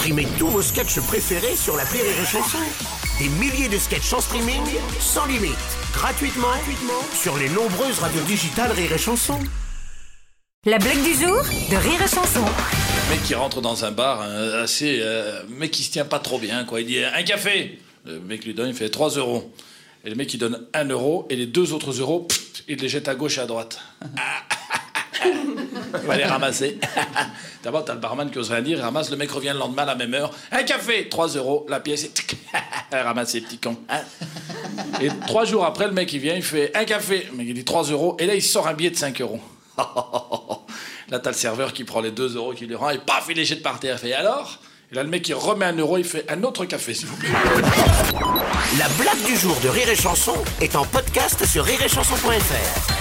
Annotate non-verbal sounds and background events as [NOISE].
Streamez tous vos sketchs préférés sur la Rire et Chanson. Des milliers de sketchs en streaming, sans limite, gratuitement, gratuitement sur les nombreuses radios digitales Rire et Chanson. La blague du jour de Rire et Chanson. mec qui rentre dans un bar euh, assez euh, mec qui se tient pas trop bien quoi il dit un café le mec lui donne il fait 3 euros et le mec il donne 1 euro et les deux autres euros pff, il les jette à gauche et à droite [LAUGHS] il va les ramasser [LAUGHS] d'abord t'as le barman qui ose rien dire il ramasse le mec revient le lendemain à la même heure un café 3 euros la pièce [LAUGHS] ramasse ses petits cons hein. et trois jours après le mec il vient il fait un café mec il dit 3 euros et là il sort un billet de 5 euros [LAUGHS] Là, t'as le serveur qui prend les 2 euros qui lui rend et paf, il les jette par terre. Il fait alors? Et là, le mec, il remet un euro, il fait un autre café, s'il vous plaît. La blague du jour de Rire et Chanson est en podcast sur rireetchanson.fr.